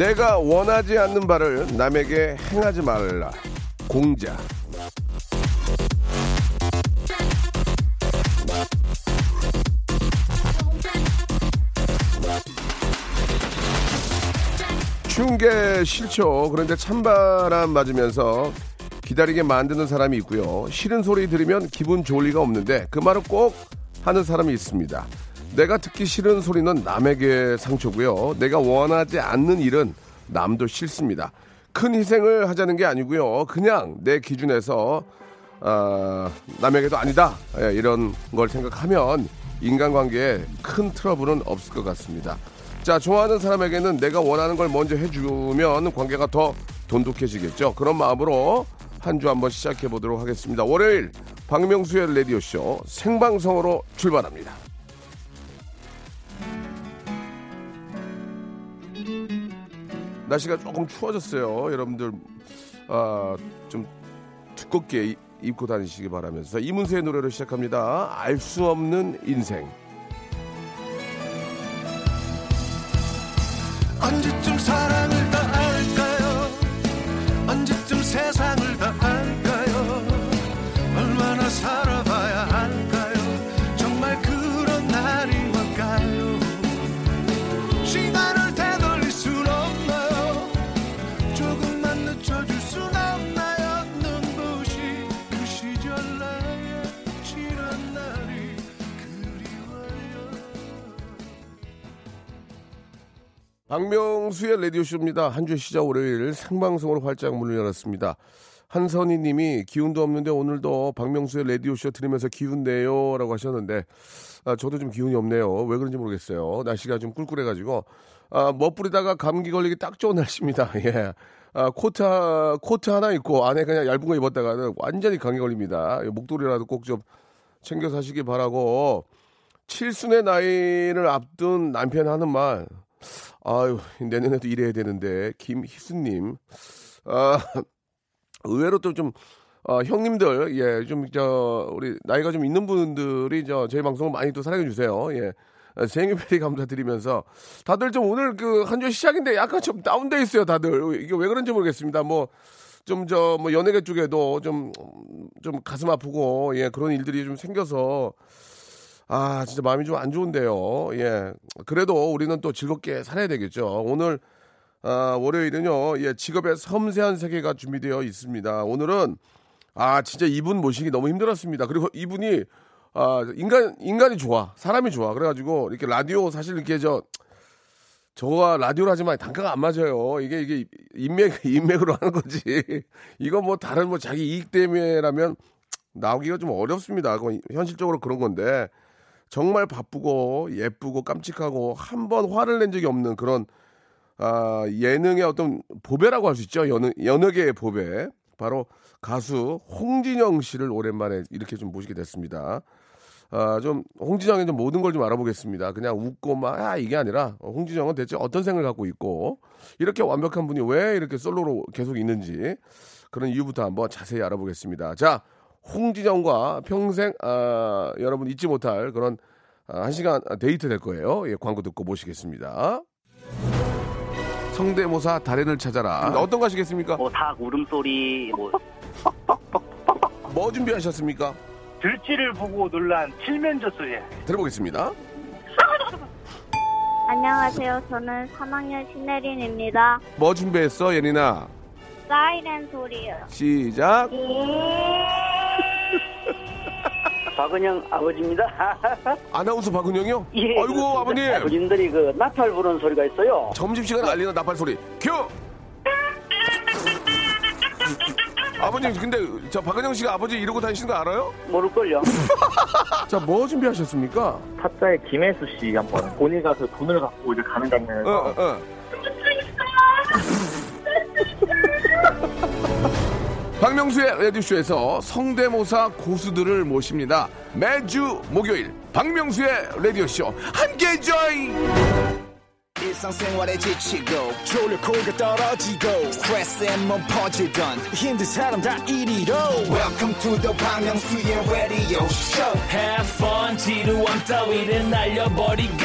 내가 원하지 않는 바를 남에게 행하지 말라. 공자. 추운 게 싫죠. 그런데 찬바람 맞으면서 기다리게 만드는 사람이 있고요. 싫은 소리 들으면 기분 좋을 리가 없는데 그 말을 꼭 하는 사람이 있습니다. 내가 듣기 싫은 소리는 남에게 상처고요. 내가 원하지 않는 일은 남도 싫습니다. 큰 희생을 하자는 게 아니고요. 그냥 내 기준에서 어, 남에게도 아니다 예, 이런 걸 생각하면 인간관계에 큰 트러블은 없을 것 같습니다. 자 좋아하는 사람에게는 내가 원하는 걸 먼저 해주면 관계가 더 돈독해지겠죠. 그런 마음으로 한 주 한번 시작해 보도록 하겠습니다. 월요일 박명수의 라디오 쇼 생방송으로 출발합니다. 날씨가 조금 추워졌어요. 여러분들 아, 좀 두껍게 이- 입고 다니시기 바라면서 이문세의 노래로 시작합니다. 알 수 없는 인생. 언제쯤 사랑을 다 알까요? 언제쯤 세상을 다 알까요? 얼마나 살아 박명수의 라디오쇼입니다. 한 주 시작 월요일 생방송으로 활짝 문을 열었습니다. 한선희 님이 기운도 없는데 오늘도 박명수의 라디오쇼 들으면서 기운 내요 라고 하셨는데 아, 저도 좀 기운이 없네요. 왜 그런지 모르겠어요. 날씨가 좀 꿀꿀해가지고 아, 멋부리다가 감기 걸리기 딱 좋은 날씨입니다. 예. 아, 코트, 하- 코트 하나 입고 안에 그냥 얇은 거 입었다가는 완전히 감기 걸립니다. 목도리라도 꼭 좀 챙겨 사시기 바라고 칠순의 나이를 앞둔 남편 하는 말 아유, 내년에도 일해야 되는데, 김희수님. 아, 의외로 또 좀, 어, 형님들, 예, 좀, 저, 우리, 나이가 좀 있는 분들이, 저, 저희 방송을 많이 또 사랑해주세요. 예. 아, 생일페리 감사드리면서, 다들 좀 오늘 그, 한 주 시작인데 약간 좀 다운돼 있어요, 다들. 이게 왜 그런지 모르겠습니다. 뭐, 좀, 저, 뭐, 연예계 쪽에도 좀, 좀 가슴 아프고, 예, 그런 일들이 좀 생겨서, 아, 진짜 마음이 좀 안 좋은데요. 예. 그래도 우리는 또 즐겁게 살아야 되겠죠. 오늘, 아, 월요일은요, 예, 직업의 섬세한 세계가 준비되어 있습니다. 오늘은, 아, 진짜 이분 모시기 너무 힘들었습니다. 그리고 이분이, 아, 인간, 인간이 좋아. 사람이 좋아. 그래가지고, 이렇게 라디오 사실 이렇게 저, 저와 라디오를 하지만 단가가 안 맞아요. 이게, 이게 인맥, 인맥으로 하는 거지. 이거 뭐 다른 뭐 자기 이익 때문에라면 나오기가 좀 어렵습니다. 현실적으로 그런 건데. 정말 바쁘고 예쁘고 깜찍하고 한 번 화를 낸 적이 없는 그런 아, 예능의 어떤 보배라고 할 수 있죠. 여느, 연예계의 보배. 바로 가수 홍진영 씨를 오랜만에 이렇게 좀 모시게 됐습니다. 아, 좀 홍진영의 좀 모든 걸 좀 알아보겠습니다. 그냥 웃고 막 아, 이게 아니라 홍진영은 대체 어떤 생각을 갖고 있고 이렇게 완벽한 분이 왜 이렇게 솔로로 계속 있는지 그런 이유부터 한번 자세히 알아보겠습니다. 자, 홍진영과 평생 아, 여러분 잊지 못할 그런 아, 한 시간 데이트 될 거예요. 예, 광고 듣고 모시겠습니다. 성대모사 달인을 찾아라. 어떤 거 하시겠습니까? 뭐 닭 울음소리, 뭐 뭐 준비하셨습니까? 들쥐를 보고 놀란 칠면조 소리. 들어보겠습니다. 안녕하세요. 저는 3학년 신혜린입니다. 뭐 준비했어, 예린아? 사이렌 소리요. 시작. 박은영 아버지입니다. 아나운서 박은영이요? 예, 아이고, 그렇습니다. 아버님. 아버님들이 그 나팔 부는 소리가 있어요. 점심시간 알리는 나팔 소리. 큐! 아버님, 근데 저 박은영 씨가 아버지 이러고 다니시는 거 알아요? 모를걸요. 자, 뭐 준비하셨습니까? 타짜의 김혜수 씨 한번 본인 가서 돈을 갖고 이제 가는 장면에서 어, 어, 박명수의 라디오쇼에서 성대모사 고수들을 모십니다. 매주 목요일 박명수의 라디오쇼 함께 join. 일상생활에 지치고, 졸려 코가 떨어지고, 스트레스에 몸 퍼지던, 힘든 사람 다 이리로. welcome to the Bang Myung-soo's radio show Have fun 지루함 따위를 날려버리고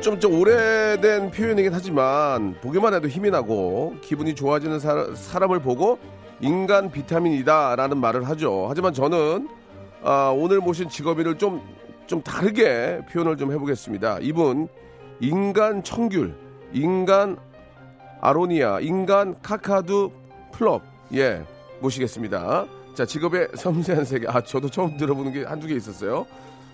좀, 좀 오래된 표현이긴 하지만 보기만 해도 힘이 나고 기분이 좋아지는 사, 사람을 보고 인간 비타민이다라는 말을 하죠. 하지만 저는 아, 오늘 모신 직업인을 좀, 좀 다르게 표현을 좀 해보겠습니다. 이분 인간 청귤, 인간 아로니아, 인간 카카두 플럽, 예, 모시겠습니다. 자, 직업의 섬세한 세계. 아, 저도 처음 들어보는 게 한두 개 있었어요.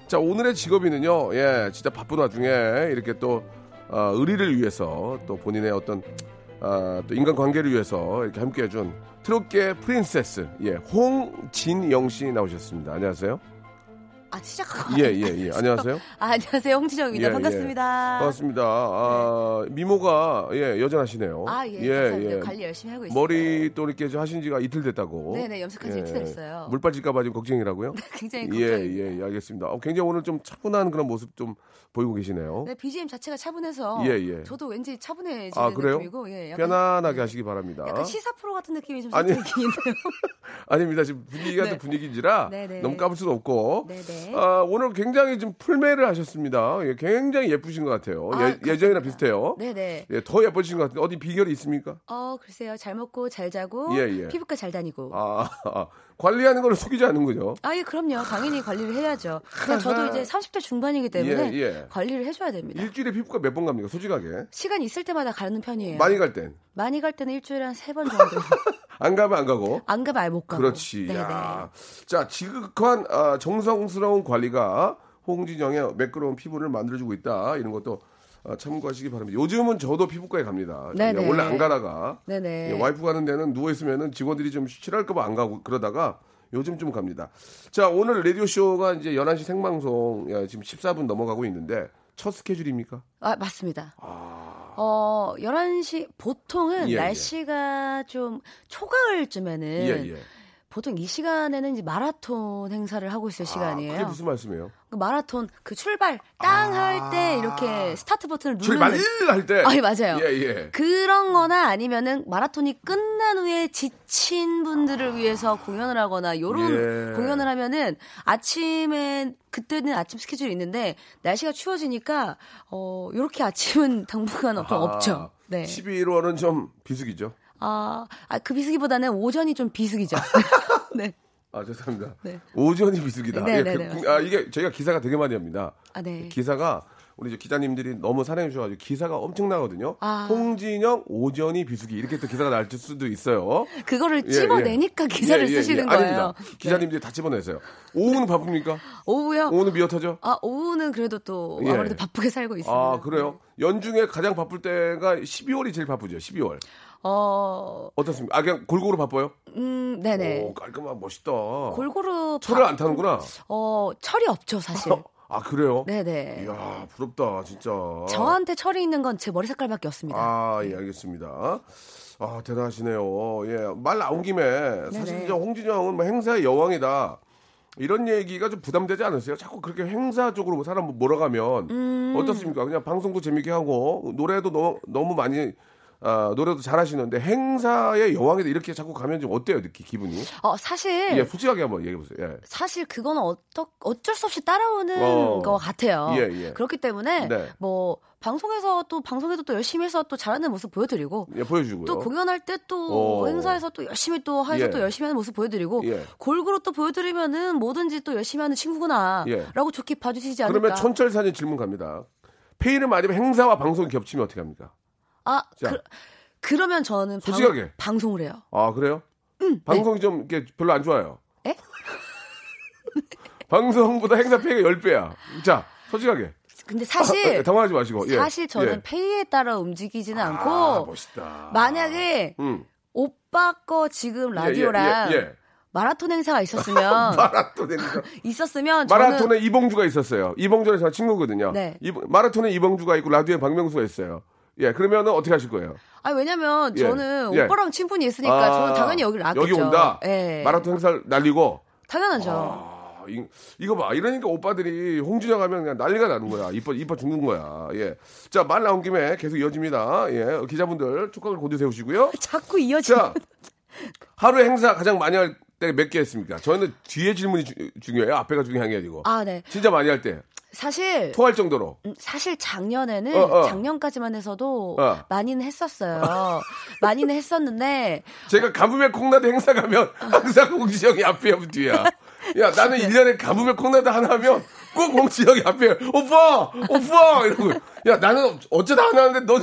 자, 오늘의 직업인은요, 예, 진짜 바쁜 와중에 이렇게 또, 어, 의리를 위해서 또 본인의 어떤, 아, 또 인간 관계를 위해서 이렇게 함께 해준 트롯계 프린세스, 예, 홍진영 씨 나오셨습니다. 안녕하세요. 아 시작하고 예, 예, 예. 안녕하세요. 아, 안녕하세요 홍지정입니다 예, 반갑습니다. 반갑습니다. 아, 미모가, 예, 여전하시네요. 아 예, 감사합니다. 관리 열심히 하고 있어요. 머리 또 이렇게 저 하신 지가 이틀 됐다고. 네네, 염색한 지 이틀 됐어요. 물 빠질까봐 지금 걱정이라고요? 굉장히 예, 걱정입니다. 예, 예, 알겠습니다. 어, 굉장히 오늘 좀 차분한 그런 모습 좀 보이고 계시네요. 네 BGM 자체가 차분해서 예, 예. 저도 왠지 차분해지는 아, 그래요? 느낌이고 예, 약간, 편안하게 하시기 바랍니다. 약간 시사 프로 같은 느낌이 좀 아니. 느끼는데요. 아닙니다. 지금 분위기가 네. 또 분위기인지라 네네. 너무 까불 수도 없고. 네네. 아, 오늘 굉장히 좀 풀매를 하셨습니다. 예, 굉장히 예쁘신 것 같아요. 아, 예. 예전이랑 비슷해요. 네네. 예, 더 예뻐지신 것 같은데 어디 비결이 있습니까? 어 글쎄요 잘 먹고 잘 자고 예, 예. 피부과 잘 다니고. 아, 아, 관리하는 걸 속이지 않는군요. 아, 예, 그럼요. 당연히 관리를 해야죠. 그냥 저도 이제 30대 중반이기 때문에 예, 예. 관리를 해줘야 됩니다. 일주일에 피부과 몇 번 갑니까? 솔직하게. 시간 있을 때마다 가는 편이에요. 많이 갈 땐. 많이 갈 때는 일주일에 한 세 번 정도. 안 가면 안 가고. 안 가면 못 가고. 그렇지. 네네. 야. 자, 지극한 아, 정성스러운 관리가 홍진영의 매끄러운 피부를 만들어주고 있다. 이런 것도 아, 참고하시기 바랍니다. 요즘은 저도 피부과에 갑니다. 네네. 예, 원래 안 가다가 네네. 예, 와이프 가는 데는 누워 있으면은 직원들이 좀 싫어할까봐 안 가고 그러다가 요즘 좀 갑니다. 자, 오늘 라디오 쇼가 이제 11시 생방송 야, 지금 14분 넘어가고 있는데 첫 스케줄입니까? 아, 맞습니다. 어, 11시, 보통은 아. 예, 예. 날씨가 좀 초가을쯤에는 예, 예. 보통 이 시간에는 이제 마라톤 행사를 하고 있을 아, 시간이에요. 그게 무슨 말씀이에요? 그 마라톤 그 출발 땅 할때 이렇게 스타트 버튼을 누르는 할 때. 아, 예, 맞아요. 예, 예. 그런 거나 아니면은 마라톤이 끝난 후에 지친 분들을 위해서 공연을 하거나 요런 예. 공연을 하면은 아침에 그때는 아침 스케줄이 있는데 날씨가 추워지니까 어 요렇게 아침은 당분간 좀 없죠. 네. 11월은 좀 비수기죠. 아, 아, 그 비수기보다는 오전이 좀 비수기죠. 네. 아, 죄송합니다. 네. 오전이 비수기다. 네, 예, 네, 그- 네. 아, 이게 저희가 기사가 되게 많이 합니다. 아, 네. 기사가 우리 이제 기자님들이 너무 사랑해 주셔가지고 기사가 엄청나거든요. 아. 홍진영 오전이 비수기 이렇게 또 기사가 날 수도 있어요. 그거를 예, 찝어내니까 예. 기사를 예, 예, 예. 쓰시는 거예요. 아닙니다. 기자님들이 다 집어내세요. 오후는 바쁩니까? 오후요? 오후는 미어터죠? 아, 오후는 그래도 또 예. 아무래도 바쁘게 살고 있습니다. 아, 그래요? 연중에 가장 바쁠 때가 12월이 제일 바쁘죠. 12월. 어, 어떻습니까? 아, 그냥 골고루 바빠요? 음, 네네. 오, 깔끔한 멋있다. 골고루 철을 바- 안 타는구나. 어, 철이 없죠, 사실. 아, 그래요? 네네. 이야, 부럽다, 진짜. 저한테 철이 있는 건 제 머리 색깔밖에 없습니다. 아, 예, 알겠습니다. 아, 대단하시네요. 예, 말 나온 김에 사실 네네. 이제 홍진영은 뭐 행사의 여왕이다. 이런 얘기가 좀 부담되지 않으세요? 자꾸 그렇게 행사 쪽으로 사람 몰아가면 음. 어떻습니까? 그냥 방송도 재밌게 하고 노래도 너무, 너무 많이 아, 노래도 잘하시는데 행사의 여왕이다 이렇게 자꾸 가면 좀 어때요, 느끼 기분이? 어, 사실 예, 솔직하게 한번 얘기해 보세요. 예. 사실 그거는 어떠, 어쩔 수 없이 따라오는 어. 것 같아요. 예, 예. 그렇기 때문에 네. 뭐 방송에서 또 방송에도 또 열심히 해서 또 잘하는 모습 보여드리고 예, 보여주고요. 또 공연할 때또 어. 행사에서 또 열심히 또 해서 예. 또 열심히 하는 모습 보여드리고 예. 골고루 또 보여드리면은 뭐든지 또 열심히 하는 친구구나라고 예. 좋게 봐주시지 않을까. 그러면 천철사님 질문 갑니다. 페이를 맞으면 행사와 방송이 겹치면 어떻게 합니까? 아, 자. 그, 그러면 저는 방, 솔직하게. 방송을 해요. 아, 그래요? 방송이 좀 이렇게 별로 안 좋아요. 네. 에? 방송보다 행사 페이가 10배야. 자, 솔직하게. 근데 사실 아, 당황하지 마시고. 예. 사실 저는 예. 페이에 따라 움직이지는 않고 아, 멋있다. 만약에 음. 오빠 거 지금 예, 라디오랑 예, 예, 예. 마라톤 행사가 있었으면 마라톤 행사. 있었으면 저는 마라톤에 이봉주가 있었어요. 이봉주는 저 친구거든요. 네. 이, 마라톤에 이봉주가 있고 라디오에 박명수가 있어요. 예, 그러면은 어떻게 하실 거예요? 아 왜냐면 예, 저는 예. 오빠랑 친분이 있으니까 아, 저는 당연히 여기를 놨겠죠. 여기 온다. 예. 마라톤 행사를 날리고. 당연하죠. 아, 이, 이거 봐. 이러니까 오빠들이 홍준영 하면 그냥 난리가 나는 거야. 이뻐, 이뻐 죽는 거야. 예. 자, 말 나온 김에 계속 이어집니다. 예. 기자분들 촉각을 고대 세우시고요. 자꾸 이어지. 자, 하루 행사 가장 많이 할 때 몇 개 했습니까? 저는 뒤에 질문이 주- 중요해요. 앞에가 중요한 게 아니고. 아 네. 진짜 많이 할 때. 사실 토할 정도로. 음, 사실 작년에는 어, 어. 작년까지만 해서도 어. 많이는 했었어요. 많이는 했었는데 제가 가뭄에 콩나드 행사 가면 항상 홍지영이 앞이야, 뒤야. 야, 나는 1년에 가뭄에 콩나드 하나 하면 꼭 홍지영이 앞이야. 오빠! 오빠! 이러고. 야, 나는 어쩌다 하나 하는데 너,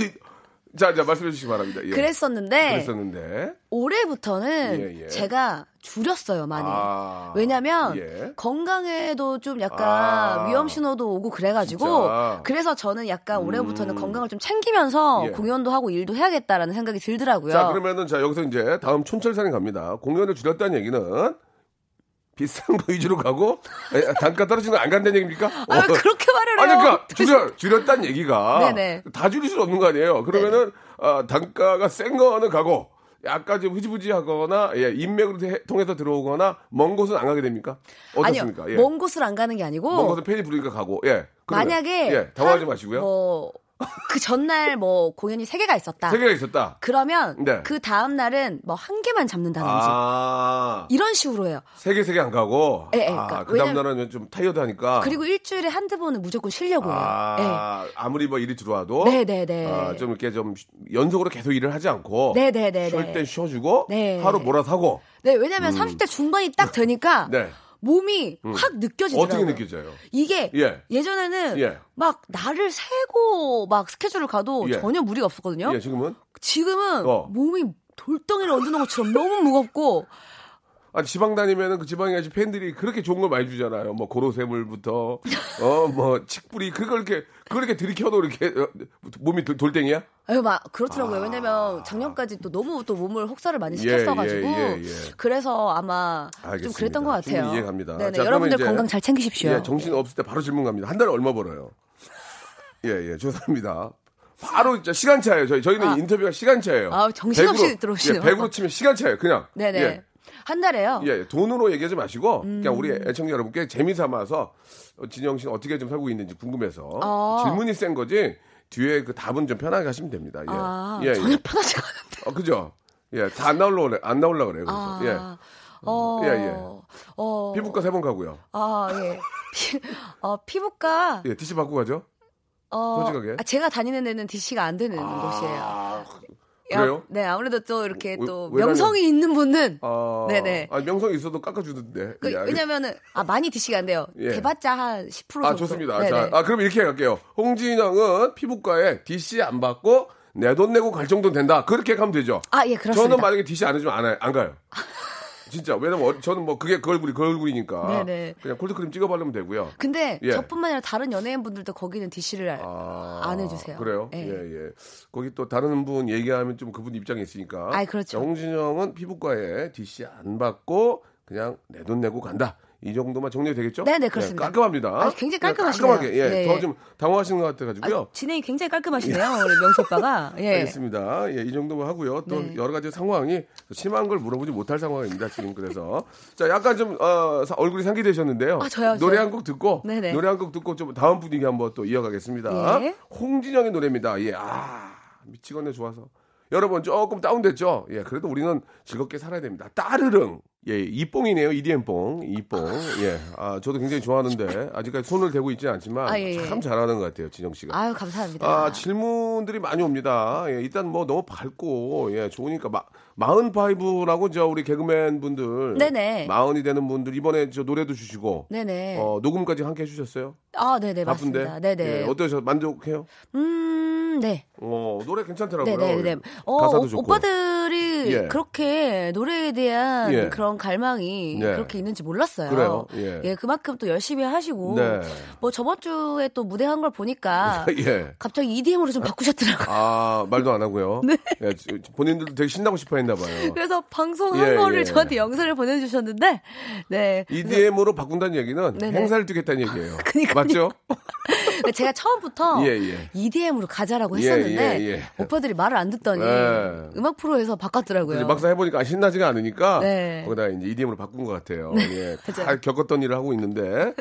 자, 자, 말씀해 주시기 바랍니다. 예. 그랬었는데 그랬었는데. 올해부터는 예, 예. 제가 줄였어요 많이. 아, 왜냐면 예. 건강에도 좀 약간 아. 위험 신호도 오고 그래가지고 진짜? 그래서 저는 약간 올해부터는 건강을 좀 챙기면서 예. 공연도 하고 일도 해야겠다라는 생각이 들더라고요. 자, 그러면은 자, 여기서 이제 다음 촌철살인 갑니다. 공연을 줄였다는 얘기는 비싼 거 위주로 가고 에, 단가 떨어지는 거 안 간다는 얘기입니까? 아, 왜 그렇게 말을 해요? 아니, 그러니까 줄여, 줄였다는 얘기가 네네. 다 줄일 수는 없는 거 아니에요. 그러면은 어, 단가가 센 거는 가고 약간 좀 흐지부지하거나 예, 인맥으로 해- 통해서 들어오거나 먼 곳은 안 가게 됩니까? 어떻습니까? 아니요, 예. 먼 곳을 안 가는 게 아니고 먼 곳은 팬이 부르니까 가고 예. 그러면, 만약에 예, 당황하지 한- 마시고요. 뭐, 그 전날 뭐 공연이 세 개가 있었다. 세 개가 있었다. 그러면 네. 그 다음 날은 뭐 한 개만 잡는다든지 아. 이런 식으로 해요. 세 개 세 개 안 가고 예, 예, 아, 그러니까 그 다음 날은 좀 타이어드 하니까 그리고 일주일에 한두 번은 무조건 쉬려고 해요. 아, 아무리 뭐 일이 들어와도 네, 네, 네. 아, 좀 이렇게 좀 연속으로 계속 일을 하지 않고 네, 네, 네, 쉴 네. 땐 쉬어주고 네. 하루 몰아서 하고 네, 왜냐면 30대 중반이 딱 되니까 네. 몸이 확 느껴지더라고요. 어떻게 느껴져요? 이게 예. 예. 전에는 예. 막 날을 세고 막 스케줄을 가도 예. 전혀 무리가 없었거든요. 예, 지금은 지금은 어. 몸이 돌덩이를 얹어놓은 것처럼 너무 무겁고 아, 지방 다니면은 그 지방에 아주 팬들이 그렇게 좋은 걸 많이 주잖아요. 뭐 고로쇠물부터 어 뭐 칡뿌리 그걸 이렇게 그걸 이렇게 들이켜도 이렇게 어, 몸이 돌, 돌덩이야? 아유, 막 그렇더라고요. 왜냐면 작년까지 또 너무 또 몸을 혹사를 많이 예, 시켰어가지고 예, 예, 예. 그래서 아마 알겠습니다. 좀 그랬던 것 같아요. 이해갑니다. 네네, 자, 여러분들 건강 잘 챙기십시오. 예, 정신 없을 때 바로 질문 갑니다. 한 달에 얼마 벌어요? 예, 예, 죄송합니다. 바로 진짜 시간차예요. 저희 저희는 아. 인터뷰가 시간차예요. 아, 정신없이 100으로, 들어오시네요. 예, 100으로 치면 시간차예요. 그냥. 네네. 예. 한 달에요. 예, 돈으로 얘기하지 마시고 그냥 우리 음. 애청자 여러분께 재미 삼아서 어, 진영 씨는 어떻게 좀 살고 있는지 궁금해서 아. 질문이 센 거지 뒤에 그 답은 좀 편하게 하시면 됩니다. 예. 아, 예, 전혀 예. 편하지가 않은데. 어, 그죠? 예, 다 안 나올라 그래. 안 나올라 그래요. 그래서. 아, 예. 어, 예, 예. 어, 피부과 세 번 가고요. 아, 예. 피, 어, 피부과, 예, DC 받고 가죠? 어, 솔직하게. 아, 제가 다니는 데는 DC가 안 되는 곳이에요. 아, 야, 그래요? 네, 아무래도 또 이렇게 왜- 또왜 명성이 있는 분은 아, 네네. 아, 명성이 있어도 깎아주던데. 그, 예, 왜냐면은 아 많이 DC가 안 돼요. 예. 대봤자 한 10% 정도. 아, 좋습니다. 네네. 자, 아, 그럼 이렇게 갈게요. 홍진영은 피부과에 DC 안 받고 내 돈 내고 갈 정도는 된다. 그렇게 가면 되죠. 아, 예, 그렇습니다. 저는 만약에 DC 안 해주면 안, 해- 안 가요. 진짜. 왜냐면 어- 저는 뭐 그게 그 얼굴이 그 얼굴이니까. 네네. 그냥 콜드크림 찍어 바르면 되고요. 근데 예. 저뿐만 아니라 다른 연예인분들도 거기는 DC를 아, 안 해주세요. 그래요? 예. 예, 예. 거기 또 다른 분 얘기하면 좀 그분 입장이 있으니까. 아이, 그렇죠. 자, 홍진영은 피부과에 DC 안 받고 그냥 내 돈 내고 간다. 이 정도만 정리가 되겠죠? 네네, 그렇습니다. 예, 깔끔합니다. 아, 굉장히 깔끔하시네요. 깔끔하게. 예. 예, 더 예. 좀 당황하시는 것 같아가지고요. 아, 진행이 굉장히 깔끔하시네요, 우리 명수 오빠가. 예. 알겠습니다. 예, 이 정도만 하고요. 또 네. 여러 가지 상황이 심한 걸 물어보지 못할 상황입니다. 지금 그래서 자 약간 좀 어, 사- 얼굴이 상기되셨는데요. 아, 저요, 노래. 한 곡 듣고 네네. 노래 한 곡 듣고 좀 다음 분위기 한번 또 이어가겠습니다. 예. 홍진영의 노래입니다. 예, 아 미치겠네 좋아서. 여러분 조금 다운됐죠? 예, 그래도 우리는 즐겁게 살아야 됩니다. 따르릉. 예, 이뽕이네요. EDM뽕. 이뽕. 예. 아, 저도 굉장히 좋아하는데 아직까지 손을 대고 있지는 않지만 아, 예, 예. 참 잘하는 것 같아요. 진영 씨가. 아유, 감사합니다. 아, 질문들이 많이 옵니다. 예, 일단 뭐 너무 밝고, 예, 좋으니까, 마, 마흔파이브라고 저 우리 개그맨 분들. 네네. 마흔이 되는 분들, 이번에 저 노래도 주시고, 네네. 어, 녹음까지 함께 해주셨어요? 아, 네네, 바쁜데? 맞습니다. 네네. 예, 어떠셔? 만족해요? 음, 네. 어, 노래 괜찮더라고요. 네네네. 어, 가사도 오- 좋고. 오빠들이 예. 그렇게 노래에 대한 예. 그런 갈망이 네. 그렇게 있는지 몰랐어요. 그래요? 예. 그만큼 또 열심히 하시고 네. 뭐 저번 주에 또 무대 한 걸 보니까 예. 갑자기 EDM으로 좀 바꾸셨더라고요. 아, 말도 안 하고요. 예, 지- 본인들도 되게 신나고 싶어 했나 봐요. 그래서 방송한 예, 거를 예. 저한테 영상을 보내주셨는데, 네. EDM으로 바꾼다는 얘기는 네네. 행사를 뛰겠다는 얘기예요. 그니까요. 맞죠? 제가 처음부터 예, 예. EDM으로 가자라고 예, 했었는데 예, 예. 오빠들이 말을 안 듣더니 예. 음악 프로에서 바꿨더라고요. 이제 막상 해보니까 신나지가 않으니까 네. 거기다 이제 EDM으로 바꾼 것 같아요. 예, 다. 겪었던 일을 하고 있는데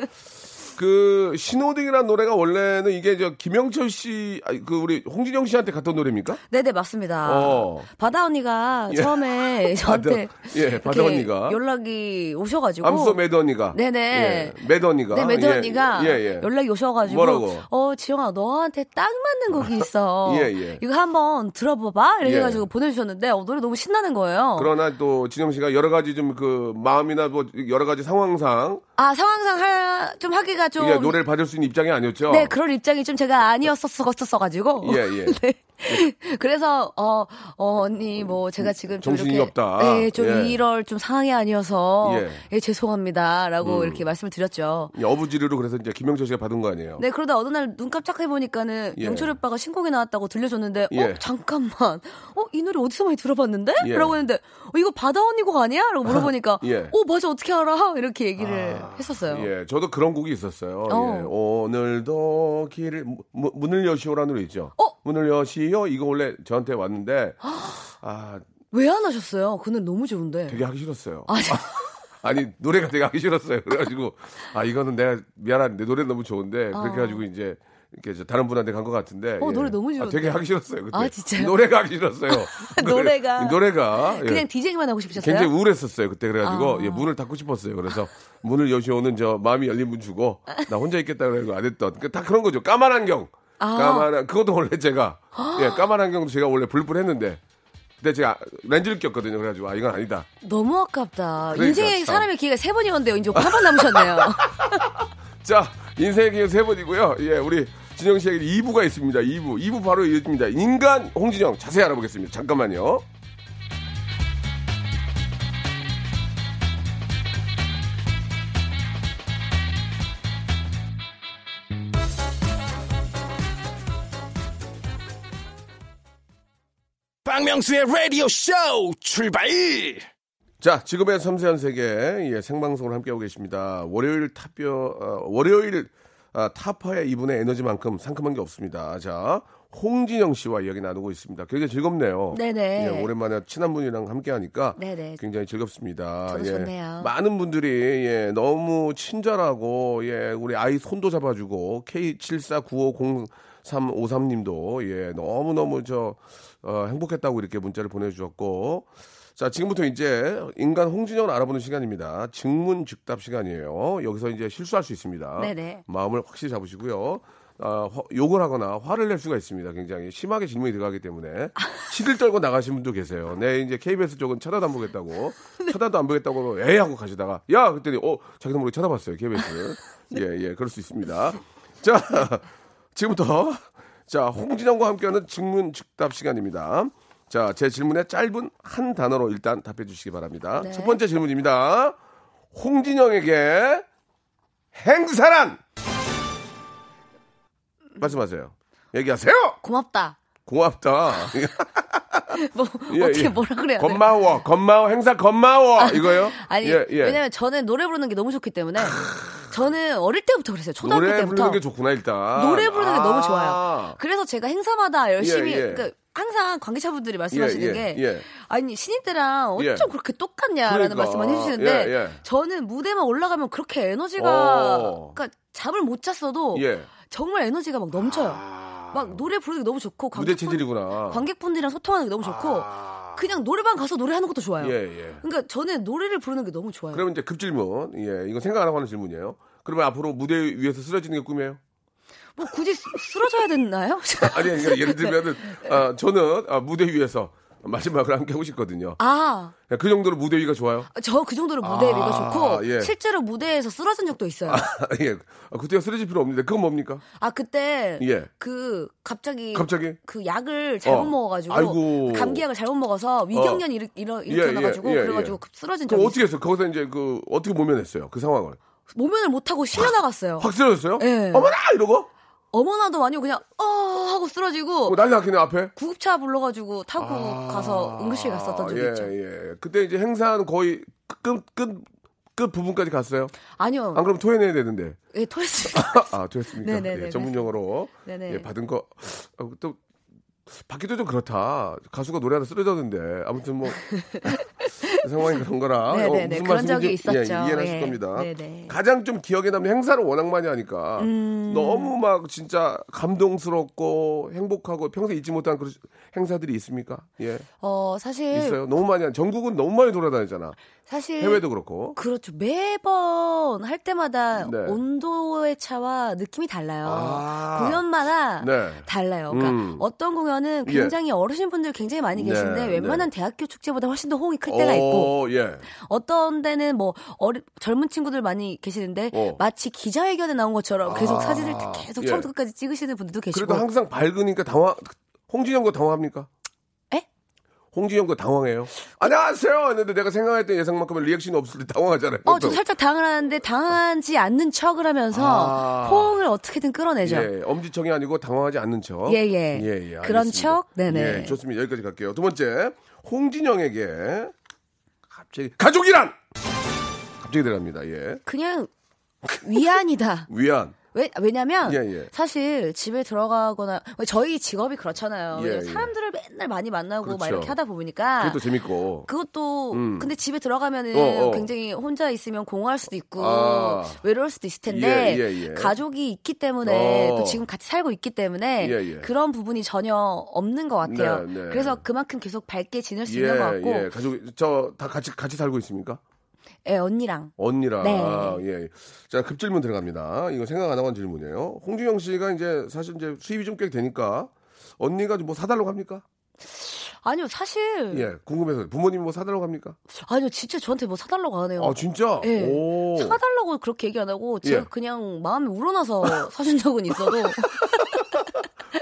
그 신호등이라는 노래가 원래는 이게 저 김영철 씨, 아니, 그 우리 홍진영 씨한테 갔던 노래입니까? 네네 맞습니다. 어. 바다 언니가 예. 처음에 저한테 바다- 예, 바다 언니가. 연락이 오셔가지고 I'm so mad 언니가. 네네. 예, mad 언니가. 네, mad 예, 언니가 예, 예. 연락이 오셔가지고 뭐라고? 어 지영아 너한테 딱 맞는 곡이 있어. 예, 예. 이거 한번 들어봐봐. 이렇게 예. 해가지고 보내주셨는데 어, 노래 너무 신나는 거예요. 그러나 또 진영 씨가 여러 가지 좀 그 마음이나 뭐 여러 가지 상황상 아 상황상 하, 좀 하기가 좀 이게 노래를 받을 수 있는 입장이 아니었죠. 네 그런 입장이 좀 제가 아니었었었어 가지고 예, 예. 네. 그래서 어, 어 언니 뭐 제가 지금 좀 정신이 이렇게 없다. 네, 좀 예. 이럴 좀 상황이 아니어서 예. 음. 예, 죄송합니다라고 이렇게 말씀을 드렸죠. 이 어부지리로 그래서 이제 김영철 씨가 받은 거 아니에요. 네, 그러다 어느 날 눈 깜짝해 보니까는 예. 영철 오빠가 신곡이 나왔다고 들려줬는데, 예. 어, 잠깐만. 어, 이 노래 어디서 많이 들어봤는데? 예. 라고 했는데, 어, 이거 바다 언니 곡 아니야? 라고 물어보니까, 예. 어, 맞아, 어떻게 알아? 이렇게 얘기를 했었어요. 예, 저도 그런 곡이 있었어요. 어. 예, 오늘도 길을 무- 문을 여시오라는 노래 있죠. 어? 문을 여시 오 이거 원래 저한테 왔는데 아 왜 안 하셨어요? 그 노래 너무 좋은데. 되게 하기 싫었어요. 아, 저- 아니 노래가 되게 하기 싫었어요. 그래가지고 아 이거는 내가 미안한데 노래 너무 좋은데 그렇게 어. 해가지고 이제 이렇게 저 다른 분한테 간 것 같은데. 어, 예. 노래 너무 아, 좋은데. 되게 하기 싫었어요. 그때. 아, 진짜요? 노래가 하기 싫었어요. 노래가. 노래가 예. 그냥 디제잉만 하고 싶으셨어요? 굉장히 우울했었어요 그때 그래가지고 아. 예, 문을 닫고 싶었어요. 그래서 문을 여시오는 저 마음이 열린 문 주고 나 혼자 있겠다 그래가지고 안 했던 그다 그런 거죠. 까만 안경. 아. 까만 안- 그것도 원래 제가 예 까만 안경도 제가 원래 불불했는데 근데 제가 렌즈를 꼈거든요. 그래가지고 아 이건 아니다. 너무 아깝다. 그러니까 인생에 참. 사람의 기회가 세 번이었는데요. 이제 한 번 남으셨네요. 자 인생의 기회 세 번이고요. 예 우리 진영 씨에게 2부가 있습니다. 2부 2부 바로 이어집니다. 인간 홍진영 자세히 알아보겠습니다. 잠깐만요. 박명수의 라디오 쇼 출발! 자, 지금의 섬세한 세계 예, 생방송을 함께하고 계십니다. 월요일 탑뼈 어, 월요일 아, 타파의 이분의 에너지만큼 상큼한 게 없습니다. 자, 홍진영 씨와 이야기 나누고 있습니다. 굉장히 즐겁네요. 네네. 예, 오랜만에 친한 분이랑 함께하니까 네네. 굉장히 즐겁습니다. 저도 예, 좋네요. 많은 분들이 예, 너무 친절하고 예, 우리 아이 손도 잡아주고 K74950353님도 예, 너무 너무 저 어, 행복했다고 이렇게 문자를 보내주셨고. 자, 지금부터 이제 인간 홍진영을 알아보는 시간입니다. 증문즉답 시간이에요. 여기서 이제 실수할 수 있습니다. 네네. 마음을 확실히 잡으시고요. 아, 화- 욕을 하거나 화를 낼 수가 있습니다. 굉장히 심하게 질문이 들어가기 때문에 치를 떨고 나가신 분도 계세요. 네, 이제 KBS 쪽은 쳐다도 안 보겠다고 쳐다도 안 보겠다고 에이 하고 가시다가 야 그랬더니 어 자기도 모르게 쳐다봤어요 KBS. 예, 예, 그럴 수 있습니다. 자, 지금부터 자 홍진영과 함께하는 증문 즉답 시간입니다. 자, 제 질문에 짧은 한 단어로 일단 답해 주시기 바랍니다. 네. 첫 번째 질문입니다. 홍진영에게 행사란 말씀하세요. 얘기하세요. 고맙다. 고맙다. 뭐 예, 어떻게 예. 뭐라 그래야 돼? 고마워, 고마워, 행사 고마워 이거요? 아니 예, 예. 왜냐면 저는 노래 부르는 게 너무 좋기 때문에 저는 어릴 때부터 그랬어요. 초등학교 노래 때부터 부르는 게 좋구나 일단. 노래 부르는 게 아. 너무 좋아요. 그래서 제가 행사마다 열심히 예, 예. 그러니까 항상 관계자분들이 말씀하시는 예, 예, 게 예. 아니 신인 때랑 어쩜 예. 그렇게 똑같냐라는 그러니까. 말씀을 해주시는데. 저는 무대만 올라가면 그렇게 에너지가 어. 그러니까 잠을 못 잤어도 예. 정말 에너지가 막 넘쳐요. 아. 막 노래 부르는 게 너무 좋고 무대 관객분, 체질이구나. 관객분들이랑 소통하는 게 너무 좋고 아. 그냥 노래방 가서 노래하는 것도 좋아요. 예, 예. 그러니까 저는 노래를 부르는 게 너무 좋아요. 그러면 이제 급질문. 예, 이거 생각 안 하고 하는 질문이에요. 그러면 앞으로 무대 위에서 쓰러지는 게 꿈이에요? 뭐 굳이 쓰- 쓰러져야 되나요? 아니, 그러니까 예를 들면은, 아, 저는 아, 무대 위에서 마지막을 함께 하고 싶거든요. 아, 그 정도로 무대 위가 좋아요. 저 그 정도로 무대 위가 아, 좋고 예. 실제로 무대에서 쓰러진 적도 있어요. 예. 아, 그때가 쓰러질 필요 없는데 그건 뭡니까? 아 그때 예. 그 갑자기 갑자기? 그 약을 잘못 어. 먹어가지고 아이고. 감기약을 잘못 먹어서 위경련 일으, 일어, 예, 일어나가지고 예, 예, 그래가지고 예. 급 쓰러진 적이 어떻게 했어요? 거기서 이제 그 어떻게 모면했어요? 그 상황을. 모면을 못하고 실려 나갔어요. 확 쓰러졌어요? 예. 어머나 이러고 어머나도 아니고 그냥 어 하고 쓰러지고 어, 난리 났겠네 앞에. 구급차 불러가지고 타고 아, 가서 응급실 갔었던 적이 예, 있죠. 예. 그때 이제 행사는 거의 끝, 끝, 끝 부분까지 갔어요. 아니요, 안 그러면 토해내야 되는데. 예, 토했습니다. 아, 됐습니까? 네네네, 예, 전문 용어로 네네. 예, 받은 거. 아, 또 받기도 좀 그렇다. 가수가 노래하다 쓰러졌는데 아무튼 뭐 상황이 그런 거라. 어, 네네네, 무슨 그런 말씀인지, 적이 예, 있었죠. 이해는 하실 예, 겁니다. 네네. 가장 좀 기억에 남는 행사를 워낙 많이 하니까 음. 너무 막 진짜 감동스럽고 행복하고 평생 잊지 못한 그런 행사들이 있습니까? 예, 어 사실 있어요. 너무 많이 한 전국은 너무 많이 돌아다녔잖아. 사실 해외도 그렇고. 그렇죠. 매번 할 때마다 네. 온도의 차와 느낌이 달라요. 아. 공연마다 네. 달라요. 그러니까 음. 어떤 공연 은 예. 굉장히 어르신 분들 굉장히 많이 네, 계신데 웬만한 대학교 축제보다 훨씬 더 호응이 클 때가 있고 어, 예. 어떤 데는 뭐 어리, 젊은 친구들 많이 계시는데 어. 마치 기자회견에 나온 것처럼 계속 아. 사진을 계속 예. 처음부터 끝까지 찍으시는 분들도 계시고 그래도 항상 밝으니까 당황. 홍진영도 당황합니까? 에? 홍진영도 당황해요. 안녕하세요. 했는데 내가 생각했던 예상만큼은 리액션이 없을 때 당황하잖아요. 어. 저 살짝 당황 하는데 당하지 않는 척을 하면서 아. 호응을 어떻게든 끌어내죠. 예, 엄지척이 아니고 당황하지 않는 척. 예, 예. 예, 예, 그런. 척? 네네. 예, 좋습니다. 여기까지 갈게요. 두 번째, 홍진영에게 갑자기 가족이란 갑자기 들어갑니다. 예, 그냥 위안이다. 위안. 왜, 왜냐면, 예, 예. 사실 집에 들어가거나, 저희 직업이 그렇잖아요. 예, 예. 사람들을 맨날 많이 만나고 막 그렇죠. 이렇게 하다 보니까. 그것도 재밌고. 그것도, 음. 근데 집에 들어가면은 어, 어. 굉장히 혼자 있으면 공허할 수도 있고, 아. 외로울 수도 있을 텐데, 예, 예, 예. 가족이 있기 때문에, 어. 또 지금 같이 살고 있기 때문에. 그런 부분이 전혀 없는 것 같아요. 네, 네. 그래서 그만큼 계속 밝게 지낼 수 예, 있는 것 같고, 예. 가족 저 다 같이 같이 살고 있습니까? 예, 언니랑. 언니랑. 네. 아, 예. 자, 급 질문 들어갑니다. 이거 생각 안 하고 한 질문이에요. 홍진영 씨가 이제 사실 이제 수입이 좀 꽤 되니까 언니가 뭐 사달라고 합니까? 아니요, 사실. 예, 궁금해서 부모님이 뭐 사달라고 합니까? 아니요, 진짜 저한테 뭐 사달라고 하네요. 아, 진짜? 예. 오. 사달라고 그렇게 얘기 안 하고 제가 예. 그냥 마음이 우러나서 사준 적은 있어도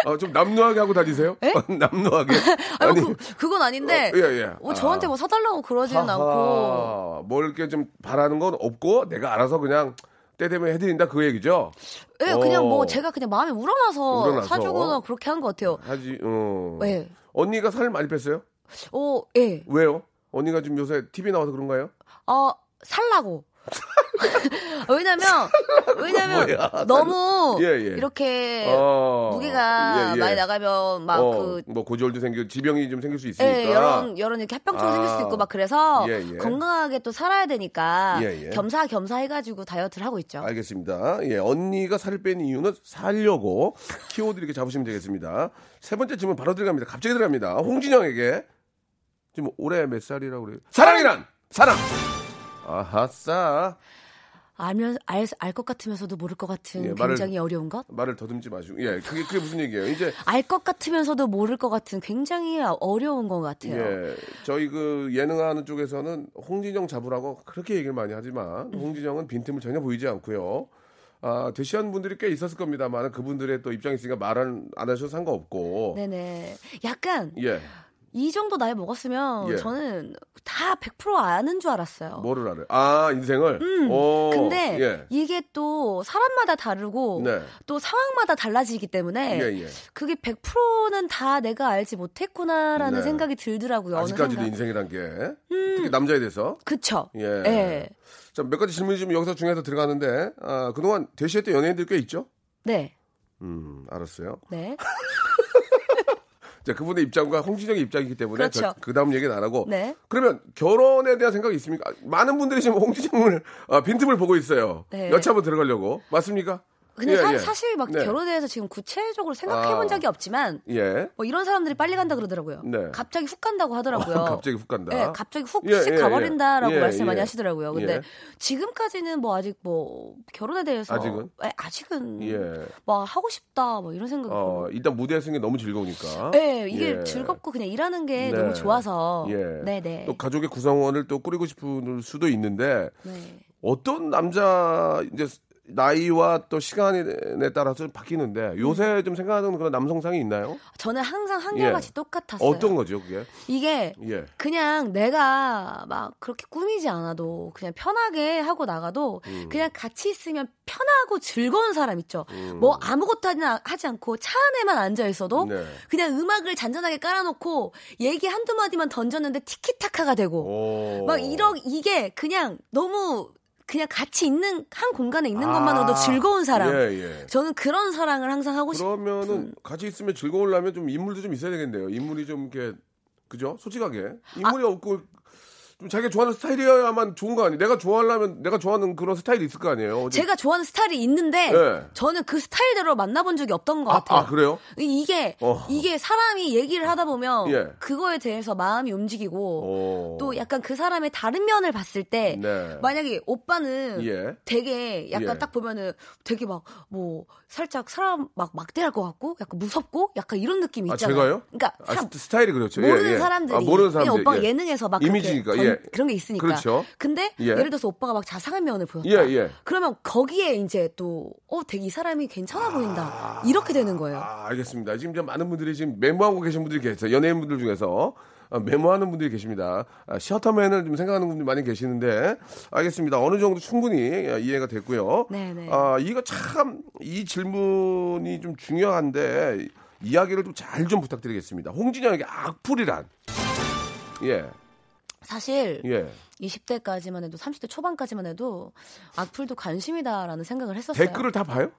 아, 좀 남루하게 하고 다니세요? 남루하게. 아니, 그, 그건 아닌데 어, 예, 예. 뭐 저한테 뭐 사달라고 그러지는 않고 뭘 이렇게 좀 바라는 건 없고 내가 알아서 그냥 때 되면 해드린다 그 얘기죠? 예, 그냥 어. 뭐 제가 그냥 마음이 우러나서, 우러나서. 사주거나 그렇게 한 것 같아요. 하지, 어. 예. 언니가 살 많이 뺐어요? 어, 예. 왜요? 언니가 지금 요새 TV 나와서 그런가요? 어, 살라고. 왜냐면 왜냐면 뭐야, 너무 예, 예. 이렇게 어, 무게가 예, 예. 많이 나가면 막 어, 그뭐 고지혈도 생기고 지병이 좀 생길 수 있으니까. 예, 여러 여러 이렇게 합병증 아. 생길 수 있고 막 그래서 예, 예. 건강하게 또 살아야 되니까 예, 예. 겸사겸사 해가지고 다이어트를 하고 있죠. 알겠습니다. 예, 언니가 살을 뺀 이유는 살려고 키워드 이렇게 잡으시면 되겠습니다. 세 번째 질문 바로 들어갑니다. 갑자기 들어갑니다. 홍진영에게 지금 올해 몇 살이라고 그래요? 사랑이란 사랑. 아하싸. 알면 알알것 같으면서도 모를 것 같은 예, 말을- 굉장히 어려운 것. 말을 더듬지 마시고. 예, 그게 그게 무슨 얘기예요? 이제 알 것 같으면서도 모를 것 같은 굉장히 어려운 것 같아요. 예, 저희 그 예능하는 쪽에서는 홍진영 잡으라고 그렇게 얘기를 많이 하지만 음. 홍진영은 빈틈을 전혀 보이지 않고요. 아, 대시한 분들이 꽤 있었을 겁니다만 그분들의 또 입장이 있으니까 말은 안 하셔도 상관없고. 네네. 약간 예, 이 정도 나이 먹었으면 예. 저는 다 100% 아는 줄 알았어요. 뭐를 알아요? 아, 인생을? 오, 음, 근데 예. 이게 또 사람마다 다르고 네. 또 상황마다 달라지기 때문에 예, 예. 그게 100%는 다 내가 알지 못했구나라는 네. 생각이 들더라고요. 아직까지도. 인생이란 게. 특히 남자에 대해서. 그쵸. 예. 예. 자, 몇 가지 질문이 좀 여기서 중에서 들어가는데, 아, 그동안 대시했던 연예인들 꽤 있죠? 네. 음, 알았어요. 네. 자, 그분의 입장과 홍진영의 입장이기 때문에 그렇죠. 그 다음 얘기는 안 하고. 네. 그러면 결혼에 대한 생각이 있습니까? 많은 분들이 지금 홍진영을 아, 빈틈을 보고 있어요. 네. 여차 한번 들어가려고. 맞습니까? 근데 예, 사, 예. 사실 막 네. 결혼에 대해서 지금 구체적으로 생각해 본 아. 적이 없지만 예. 뭐 이런 사람들이 빨리 간다 그러더라고요. 네. 갑자기 훅 간다고 하더라고요. 갑자기 훅 간다. 네, 갑자기 훅 예, 씩 예, 가버린다라고 예. 말씀 예, 많이 예. 하시더라고요. 근데 예. 지금까지는 뭐 아직 뭐 결혼에 대해서 아직은? 예, 아직은 예. 뭐 하고 싶다 뭐 이런 생각이 어, 일단 무대에 서는 게 너무 즐거우니까. 네, 이게 예. 즐겁고 그냥 일하는 게 네. 너무 좋아서. 예. 네, 네. 또 가족의 구성원을 또 꾸리고 싶을 수도 있는데 네. 어떤 남자 이제 나이와 또 시간에 따라서 좀 바뀌는데 요새 좀 생각하는 그런 남성상이 있나요? 저는 항상 한결같이 예. 똑같았어요. 어떤 거죠, 그게? 이게 예. 그냥 내가 막 그렇게 꾸미지 않아도 그냥 편하게 하고 나가도 음. 그냥 같이 있으면 편하고 즐거운 사람 있죠. 뭐 아무것도 하지- 하지 않고 차 안에만 앉아 있어도 네. 그냥 음악을 잔잔하게 깔아놓고 얘기 한두 마디만 던졌는데 티키타카가 되고 오. 막 이러 이게 그냥 너무 그냥 같이 있는 한 공간에 있는 것만으로도 아, 즐거운 사람. 예, 예. 저는 그런 사랑을 항상 하고 싶. 그러면은 같이 있으면 즐거우려면 좀 인물도 좀 있어야 되겠네요. 인물이 좀 이렇게 그죠? 솔직하게 인물이 아. 없고 좀 자기가 좋아하는 스타일이어야만 좋은 거 아니에요? 내가 좋아하려면 내가 좋아하는 그런 스타일이 있을 거 아니에요? 제가 좋아하는 스타일이 있는데 네. 저는 그 스타일대로 만나본 적이 없던 것 아, 같아요. 아, 그래요? 이- 이게 어. 이게 사람이 얘기를 하다 보면 예. 그거에 대해서 마음이 움직이고 오. 또 약간 그 사람의 다른 면을 봤을 때 네. 만약에 오빠는 예. 되게 약간 예. 딱 보면은 되게 막 뭐 살짝 사람 막 막대할 것 같고 약간 무섭고 약간 이런 느낌이 아, 있잖아요. 제가요? 그러니까 아, 스- 스타일이 그렇죠. 모르는 예, 예. 사람들이 아, 모르는 사람들. 오빠가 예. 예능에서 막 이미지니까, 던- 예. 그런 게 있으니까. 그렇죠. 근데 예. 예. 를 들어서 오빠가 막 자상한 면을 보였다. 예, 예. 그러면 거기에 이제 또 어, 되게 이 사람이 괜찮아 보인다. 이렇게 되는 거예요. 아, 알겠습니다. 지금 이제 많은 분들이 지금 메모하고 계신 분들이 계세요. 연예인분들 중에서 아, 메모하는 분들이 계십니다. 아, 셔터맨을 좀 생각하는 분들이 많이 계시는데 알겠습니다. 어느 정도 충분히 아, 이해가 됐고요. 네네. 아, 이거 참 이 질문이 좀 중요한데 이야기를 좀 잘좀 부탁드리겠습니다. 홍진영에게 악플이란 예, 사실 예. 20대까지만 해도 30대 초반까지만 해도 악플도 관심이다라는 생각을 했었어요. 댓글을 다 봐요?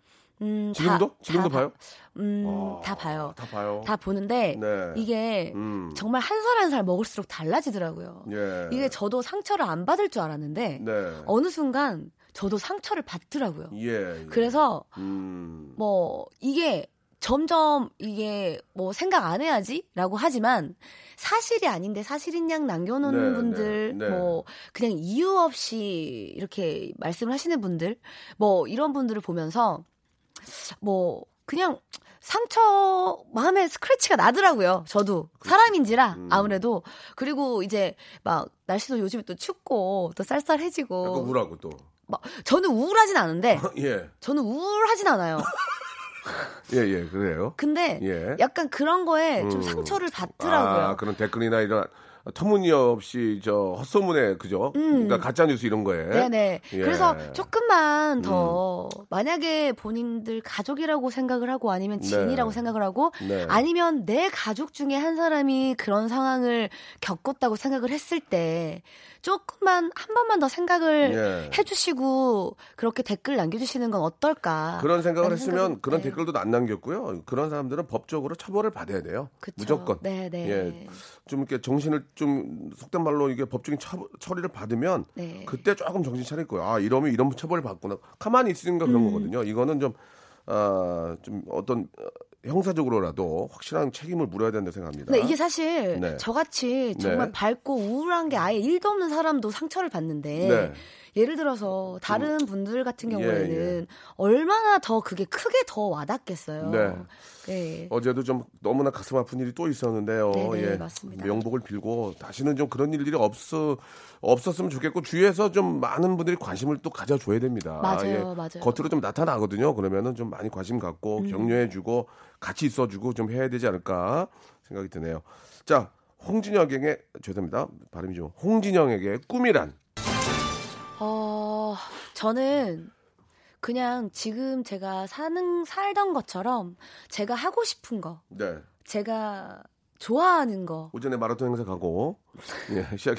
음, 지금도? 다- 지금도 다- 봐요? 음, 아, 다 봐요. 다 봐요. 다 보는데 네. 이게 음. 정말 한살 한 살 먹을수록 달라지더라고요. 예. 이게 저도 상처를 안 받을 줄 알았는데 네. 어느 순간 저도 상처를 받더라고요. 예. 예. 그래서 음. 뭐 이게 점점 이게 뭐 생각 안 해야지라고 하지만 사실이 아닌데 사실인 양 남겨놓는 네, 분들 네, 네. 뭐 그냥 이유 없이 이렇게 말씀을 하시는 분들 뭐 이런 분들을 보면서 뭐 그냥 상처 마음에 스크래치가 나더라고요. 저도 사람인지라 음. 아무래도 그리고 이제 막 날씨도 요즘에 또 춥고 또 약간 쌀쌀해지고 우울하고 또. 막 저는 우울하진 않은데 예. 저는 우울하진 않아요. 예, 예, 그래요. 근데 예. 약간 그런 거에 좀 음. 상처를 받더라고요. 아, 그런 댓글이나 이런 터무니없이 저 헛소문에 그죠? 그러니까 가짜 뉴스 이런 거에. 음. 네네. 예. 음. 그래서 조금만 더 만약에 본인들 가족이라고 생각을 하고 아니면 지인이라고 네. 생각을 하고 네. 아니면 내 가족 중에 한 사람이 그런 상황을 겪었다고 생각을 했을 때 조금만 한 번만 더 생각을 예. 해주시고 그렇게 댓글 남겨주시는 건 어떨까? 그런 생각을 했으면 그런 네. 댓글도 안 남겼고요. 그런 사람들은 법적으로 처벌을 받아야 돼요. 그쵸. 무조건. 네 네. 예. 좀 이렇게 정신을 좀 속된 말로 이게 법적인 처, 처리를 받으면 네. 그때 조금 정신 차릴 거예요. 아 이러면 이런 처벌을 받구나. 가만히 있으니까 그런 음. 거거든요. 이거는 좀, 아, 좀 어떤 어, 형사적으로라도 확실한 책임을 물어야 된다 생각합니다. 근데 이게 사실 네. 저같이 정말 네. 밝고 우울한 게 아예 일도 없는 사람도 상처를 받는데 네. 예를 들어서 다른 분들 같은 예, 경우에는 예. 얼마나 더 그게 크게 더 와닿겠어요. 네. 네. 어제도 좀 너무나 가슴 아픈 일이 또 있었는데요. 네네, 예. 맞습니다. 명복을 빌고 다시는 좀 그런 일들이 없어 없었으면 좋겠고 주위에서 좀 많은 분들이 관심을 또 가져줘야 됩니다. 맞아요, 맞아요. 음. 겉으로 좀 나타나거든요. 그러면은 좀 많이 관심 갖고 격려해주고 같이 있어주고 좀 해야 되지 않을까 생각이 드네요. 자, 홍진영에게 죄송합니다. 발음이 좀 홍진영에게 꿈이란 어, 저는 그냥 지금 제가 사는 살던 것처럼 제가 하고 싶은 거, 네. 제가 좋아하는 거. 오전에 마라톤 행사 가고 예 시작.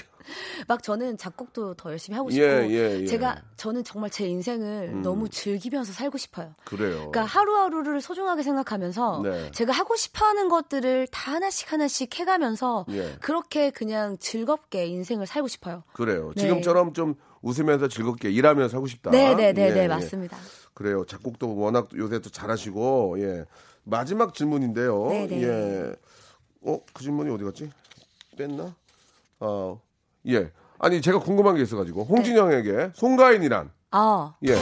막 저는 작곡도 더 열심히 하고 싶고 예, 예, 예. 제가 저는 정말 제 인생을 음. 너무 즐기면서 살고 싶어요. 그래요. 그러니까 하루하루를 소중하게 생각하면서 네. 제가 하고 싶어하는 것들을 다 하나씩 하나씩 해가면서 예. 그렇게 그냥 즐겁게 인생을 살고 싶어요. 그래요. 네. 지금처럼 좀 웃으면서 즐겁게 일하면서 하고 싶다. 네네네네 예, 예. 맞습니다. 그래요. 작곡도 워낙 요새 또 잘하시고 예 마지막 질문인데요. 네네. 예. 어 그 질문이 어디 갔지? 뺐나? 어 예. 아니 제가 궁금한 게 있어가지고 홍진영에게 송가인이란 아 예.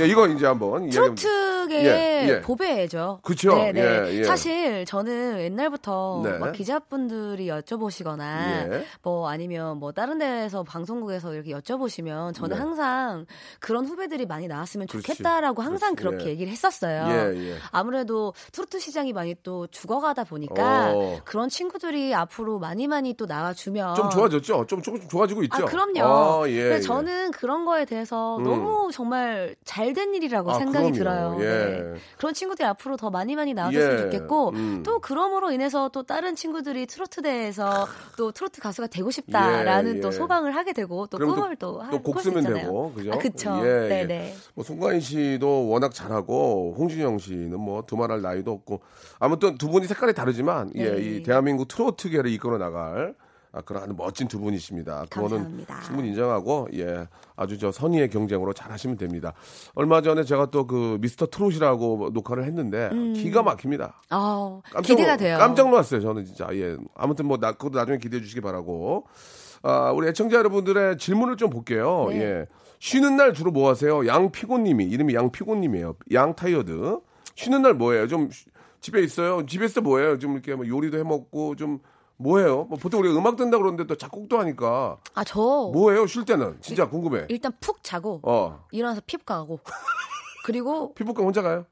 예 이거 이제 한번 이야기 한번- 트 로트계의 예, 예. 보배죠. 그쵸? 네네. 예, 예. 사실 저는 옛날부터 네. 막 기자분들이 여쭤보시거나 예. 뭐 아니면 뭐 다른 데에서 방송국에서 이렇게 여쭤보시면 저는 네. 항상 그런 후배들이 많이 나왔으면 그렇지. 좋겠다라고 항상 그렇지. 그렇게 예. 얘기를 했었어요. 예, 예. 아무래도 트로트 시장이 많이 또 죽어가다 보니까 어. 그런 친구들이 앞으로 많이 많이 또 나와주면 좀 좋아졌죠? 좀 조금씩 좋아지고 있죠? 아, 그럼요. 아, 예, 예. 저는 그런 거에 대해서 음. 너무 정말 잘된 일이라고 아, 생각이 그럼요. 들어요. 예. 네. 그런 친구들이 앞으로 더 많이 많이 나와줬으면 예. 좋겠고 음. 또 그럼으로 인해서 또 다른 친구들이 트로트대에서 또 트로트 가수가 되고 싶다라는 예, 또 예. 소망을 하게 되고 또 꿈을 또, 또 곡 쓰면. 되고, 그죠? 아, 그쵸. 예, 예. 네네. 뭐 송가인 씨도 워낙 잘하고 홍진영 씨는 뭐 두말할 나이도 없고 아무튼 두 분이 색깔이 다르지만 예, 네. 이 대한민국 트로트계를 이끌어 나갈 아, 그런 아주 멋진 두 분이십니다. 그거는 감사합니다. 충분히 인정하고 예 아주 저 선의의 경쟁으로 잘하시면 됩니다. 얼마 전에 제가 또 그 미스터 트롯이라고 녹화를 했는데 기가 막힙니다. 아, 깜짝 음. 기대가 놀- 돼요. 깜짝 놀랐어요, 저는 진짜. 예. 아무튼 뭐, 나, 그것도 나중에 기대해 주시기 바라고. 아, 우리 애청자 여러분들의 질문을 좀 볼게요. 네. 예. 쉬는 날 주로 뭐 하세요? 양피곤님이, 이름이 양피곤님이에요. 양 tired. 쉬는 날 뭐예요? 좀 쉬- 집에 있어요? 집에서 뭐예요? 좀 이렇게 뭐 요리도 해 먹고 좀 뭐예요? 뭐 보통 우리가 음악 듣는다 그러는데 또 작곡도 하니까 아, 저 뭐예요? 쉴 때는 진짜 궁금해. 일단 푹 자고 어. 일어나서 피부과 가고 그리고 피부과 혼자 가요?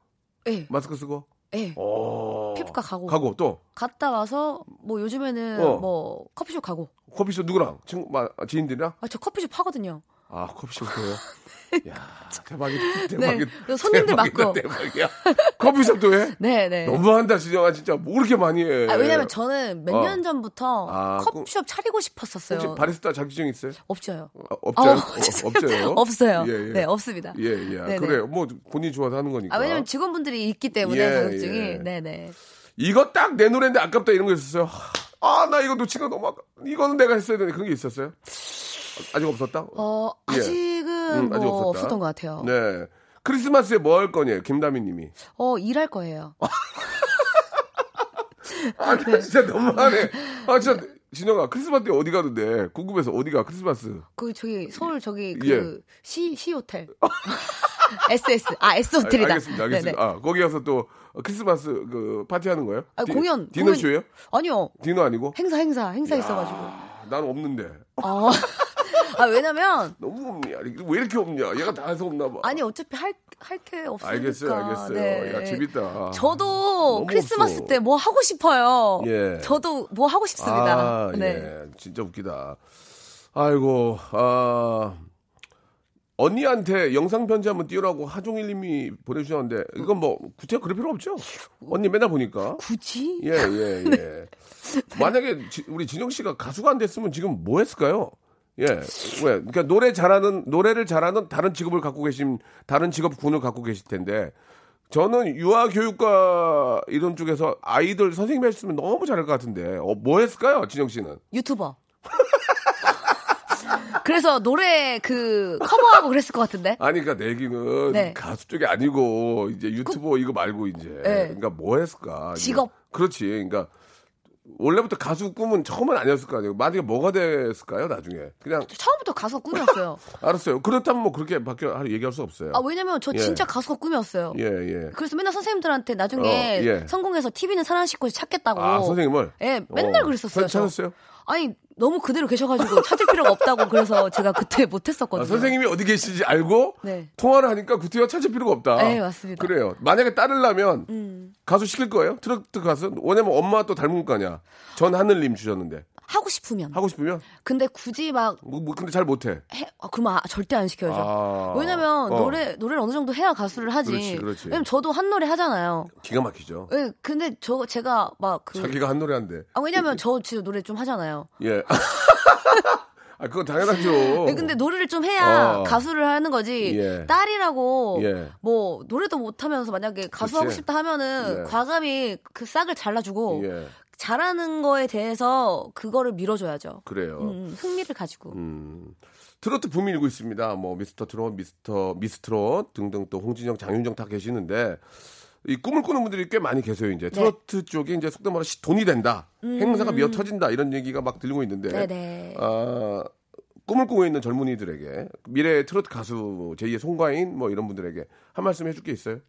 예, 마스크 쓰고? 예. 어. 피부과 가고 가고 또 갔다 와서 뭐 요즘에는 어. 뭐 커피숍 가고 커피숍 누구랑? 친구, 마- 지인들이랑? 아 저 커피숍 하거든요. 아, 커피숍도요? 야, 대박이다. 네. 대박이다. 그래서 손님들 대박이다, 맞고. 대박이야. 커피숍도 해? 네, 네. 너무한다, 진영아. 진짜 뭐 그렇게 많이 해. 아, 왜냐면 저는 몇 어. 년 전부터 아, 커피숍 차리고 싶었었어요. 혹시 바리스타 자격증 있어요? 없죠요. 아, 없어요? 어, 어. 없어요? 없어요. 예, 예. 네, 없습니다. 예, 예. 네네. 그래요. 뭐, 본인이 좋아서 하는 거니까. 아, 왜냐면 직원분들이 있기 때문에 예, 자격증이. 예. 네네. 이거 딱 내 노래인데 아깝다 이런 거 있었어요. 아, 나 이거 놓친 거 너무 아깝 이거는 내가 했어야 되는데 그런 게 있었어요? 아직 없었다? 어, 예. 아직은 음, 아직 뭐 없었다. 없었던 것 같아요. 네. 크리스마스에 뭐 할 거냐, 김다미 님이. 어, 일할 거예요. 아, 나 진짜 너무하네. 아, 진짜, 진영아, 크리스마스 때 어디 가는데? 궁금해서 어디가, 크리스마스? 그, 저기, 서울 저기, 예. 그, 시, 시 호텔. SS. 아, S 아, 호텔이다. 알겠습니다, 알겠습니다. 네네. 아, 거기 가서 또 크리스마스 그 파티 하는 거예요? 아, 디- 공연. 디너쇼예요 아니요. 디너 아니고? 행사, 행사, 행사 있어가지고. 아, 나는 없는데. 아, 아, 왜냐면, 너무 없냐? 왜 이렇게 없냐? 얘가 다 해서 없나 봐. 아니, 어차피 할, 할 게 없으니까. 알겠어요, 알겠어요. 네. 야, 재밌다. 저도 크리스마스. 때 뭐 하고 싶어요. 예. 저도 뭐 하고 싶습니다. 아, 네. 예. 진짜 웃기다. 아이고, 아. 언니한테 영상 편지 한번 띄우라고 하종일님이 보내주셨는데 이건 뭐 구체적 그럴 필요 없죠. 언니 맨날 보니까. 굳이? 예, 예, 네. 예. 만약에 지- 우리 진영 씨가 가수가 안 됐으면 지금 뭐 했을까요? 예. 왜? 그러니까 노래 잘하는 노래를 잘하는 다른 직업을 갖고 계신 다른 직업 군을 갖고 계실 텐데 저는 유아 교육과 이런 쪽에서 아이들 선생님이 했으면 너무 잘할 것 같은데 어, 뭐 했을까요, 진영 씨는? 유튜버. 그래서 노래 그 커버하고 그랬을 것 같은데. 아니, 그러니까 내 얘기는 네. 가수 쪽이 아니고 이제 유튜버 이거 말고 이제 네. 그러니까 뭐 했을까? 직업. 그렇지. 그러니까 원래부터 가수 꿈은 처음은 아니었을 거 아니에요. 만약에 뭐가 됐을까요, 나중에? 그냥 처음부터 가수가 꿈이었어요. 알았어요. 그렇다면 뭐 그렇게 할 얘기할 수 없어요. 아 왜냐면 저 예. 진짜 가수가 꿈이었어요. 예, 예. 그래서 맨날 선생님들한테 나중에 어, 예. 성공해서 TV는 사랑식고 찾겠다고. 아, 선생님을? 예, 맨날 어, 그랬었어요. 저. 찾았어요? 아니 너무 그대로 계셔가지고 찾을 필요가 없다고 그래서 제가 그때 못했었거든요. 아, 선생님이 어디 계시지 알고 네. 통화를 하니까 구태여 찾을 필요가 없다. 네, 맞습니다. 그래요. 만약에 따르려면 음. 가수 시킬 거예요? 트로트 가수? 왜냐면 엄마 또 닮은 거 아니야. 전 하늘님 주셨는데. 하고 싶으면. 하고 싶으면 근데 굳이 막 뭐, 뭐 근데 잘 못해. 해, 아, 그러면 아, 절대 안 시켜야죠. 아. 왜냐면 어. 노래 노래를 어느 정도 해야 가수를 하지. 그렇지, 그렇지. 왜냐면 저도 한 노래 하잖아요. 기가 막히죠. 예, 근데 저 제가 막 그. 자기가 한 노래 한대. 아 왜냐면 저 진짜 노래 좀 하잖아요. 예. 아, 그건 당연하죠. 예, 근데 노래를 좀 해야 어. 가수를 하는 거지. 예. 딸이라고 예. 뭐 노래도 못 하면서 만약에 가수 그렇지. 하고 싶다 하면은 예. 과감히 그 싹을 잘라주고 예. 잘하는 거에 대해서 그거를 밀어줘야죠. 그래요. 음, 흥미를 가지고. 음. 트로트 붐이 일고 있습니다. 뭐 미스터 트롯, 미스터 미스트롯 등등 또 홍진영, 장윤정 다 계시는데 이 꿈을 꾸는 분들이 꽤 많이 계세요. 네. 이제 트로트 쪽에 이제 속된 말로 시- 돈이 된다, 행사가 미어 터진다 이런 얘기가 막 들리고 있는데, 음. 네네. 아, 꿈을 꾸고 있는 젊은이들에게 미래 트로트 가수 제2의 송가인 뭐 이런 분들에게 한 말씀 해줄 게 있어요?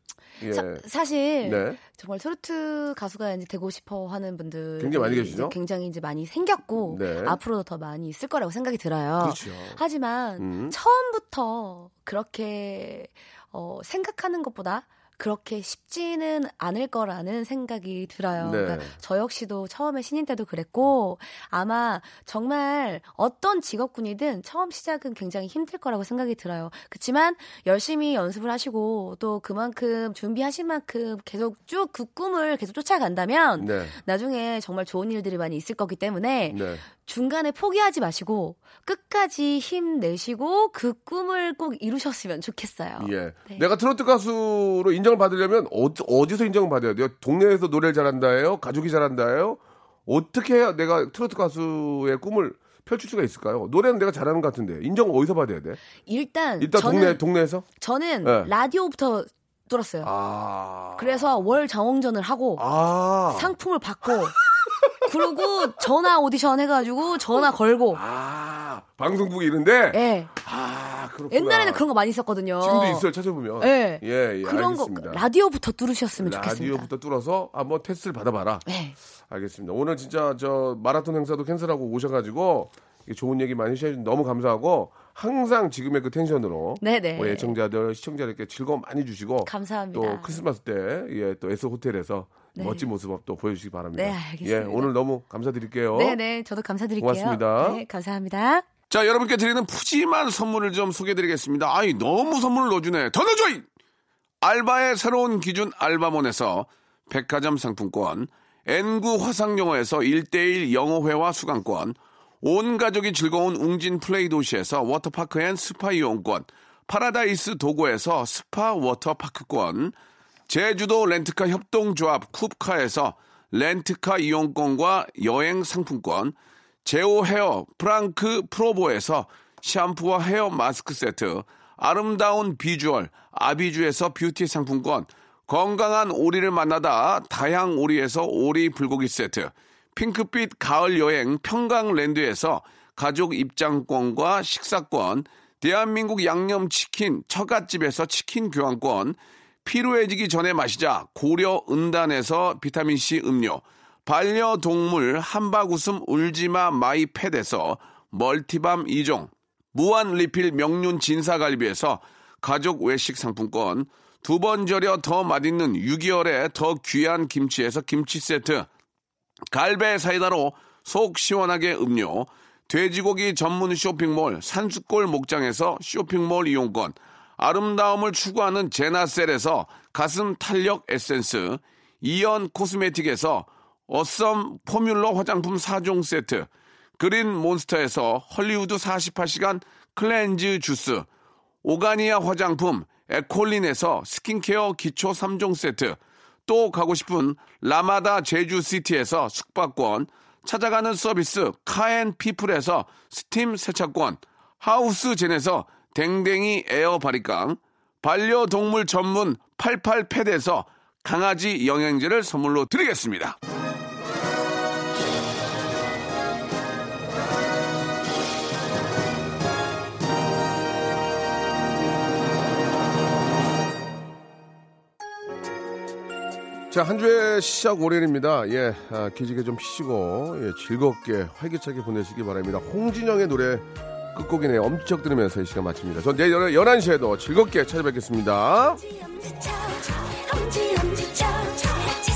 예. 사, 사실 네. 정말 트로트 가수가 이제 되고 싶어 하는 분들 굉장히 많이 계시죠? 굉장히 이제 많이 생겼고 네. 앞으로도 더 많이 있을 거라고 생각이 들어요. 그렇죠. 하지만 음. 처음부터 그렇게 어, 생각하는 것보다 그렇게 쉽지는 않을 거라는 생각이 들어요. 네. 그러니까 저 역시도 처음에 신인 때도 그랬고 아마 정말 어떤 직업군이든 처음 시작은 굉장히 힘들 거라고 생각이 들어요. 그렇지만 열심히 연습을 하시고 또 그만큼 준비하신 만큼 계속 쭉 그 꿈을 계속 쫓아간다면 네. 나중에 정말 좋은 일들이 많이 있을 거기 때문에 네. 중간에 포기하지 마시고 끝까지 힘내시고 그 꿈을 꼭 이루셨으면 좋겠어요. 예. 네. 내가 트로트 가수로 인정을 받으려면 어디, 어디 서 인정을 받아야 돼요? 동네에서 노래를 잘한다예요? 가족이 잘한다예요? 어떻게 해야 내가 트로트 가수의 꿈을 펼칠 수가 있을까요? 노래는 내가 잘하는 것 같은데 인정 어디서 받아야 돼? 일단, 일단 저는 동네 동네에서 저는 네. 라디오부터 뚫었어요. 아 그래서 월 장원전을 하고 아 상품을 받고 그리고 전화 오디션 해가지고 전화 걸고 아 방송국이 이런데 예 아 그렇구나. 옛날에는 그런 거 많이 있었거든요. 지금도 있어요 찾아보면 예. 예, 예 그런 알겠습니다. 거 라디오부터 뚫으셨으면 좋겠습니다. 라디오부터 뚫어서 한번 테스트를 받아봐라. 네. 알겠습니다. 오늘 진짜 저 마라톤 행사도 캔슬하고 오셔가지고 좋은 얘기 많이 해주셔서 너무 감사하고 항상 지금의 그 텐션으로 네네. 우리 애청자들 시청자들께 즐거움 많이 주시고 감사합니다. 또 크리스마스 때또 S 호텔에서 네. 멋진 모습 또 보여주시기 바랍니다. 네, 알겠습니다. 예, 오늘 너무 감사드릴게요. 네 네 저도 감사드릴게요. 고맙습니다. 네 감사합니다. 자, 여러분께 드리는 푸짐한 선물을 좀 소개해드리겠습니다. 아이, 너무 선물을 넣어주네. 더 넣어줘! 이! 알바의 새로운 기준 알바몬에서 백화점 상품권, N구 화상영어에서 1대1 영어회화 수강권, 온 가족이 즐거운 웅진 플레이 도시에서 워터파크 and 스파 이용권, 파라다이스 도고에서 스파 워터파크권, 제주도 렌트카 협동조합 쿱카에서 렌트카 이용권과 여행 상품권, 제오 헤어 프랑크 프로보에서 샴푸와 헤어 마스크 세트, 아름다운 비주얼 아비주에서 뷰티 상품권, 건강한 오리를 만나다 다향 오리에서 오리 불고기 세트, 핑크빛 가을 여행 평강랜드에서 가족 입장권과 식사권, 대한민국 양념치킨 처갓집에서 치킨 교환권, 피로해지기 전에 마시자 고려 은단에서 비타민C 음료, 반려동물 한바구음 울지마 마이 팻에서 멀티밤 2종, 무한 리필 명륜 진사갈비에서 가족 외식 상품권, 두 번 절여 더 맛있는 6개월에 더 귀한 김치에서 김치 세트, 갈배 사이다로 속 시원하게 음료, 돼지고기 전문 쇼핑몰 산수골 목장에서 쇼핑몰 이용권, 아름다움을 추구하는 제나셀에서 가슴 탄력 에센스, 이연 코스메틱에서 어썸 포뮬러 화장품 4종 세트, 그린 몬스터에서 헐리우드 48시간 클렌즈 주스, 오가니아 화장품 에콜린에서 스킨케어 기초 3종 세트, 또 가고 싶은 라마다 제주시티에서 숙박권, 찾아가는 서비스 카앤피플에서 스팀 세차권, 하우스젠에서 댕댕이 에어 바리깡, 반려동물 전문 88펫에서 강아지 영양제를 선물로 드리겠습니다. 자, 한 주의 시작 월요일입니다. 예, 아, 기지개 좀 피시고, 예, 즐겁게, 활기차게 보내시기 바랍니다. 홍진영의 노래 끝곡이네 엄지척 들으면서 이 시간 마칩니다. 전 내일 11시에도 즐겁게 찾아뵙겠습니다. 엄지, 엄지, 척, 엄지,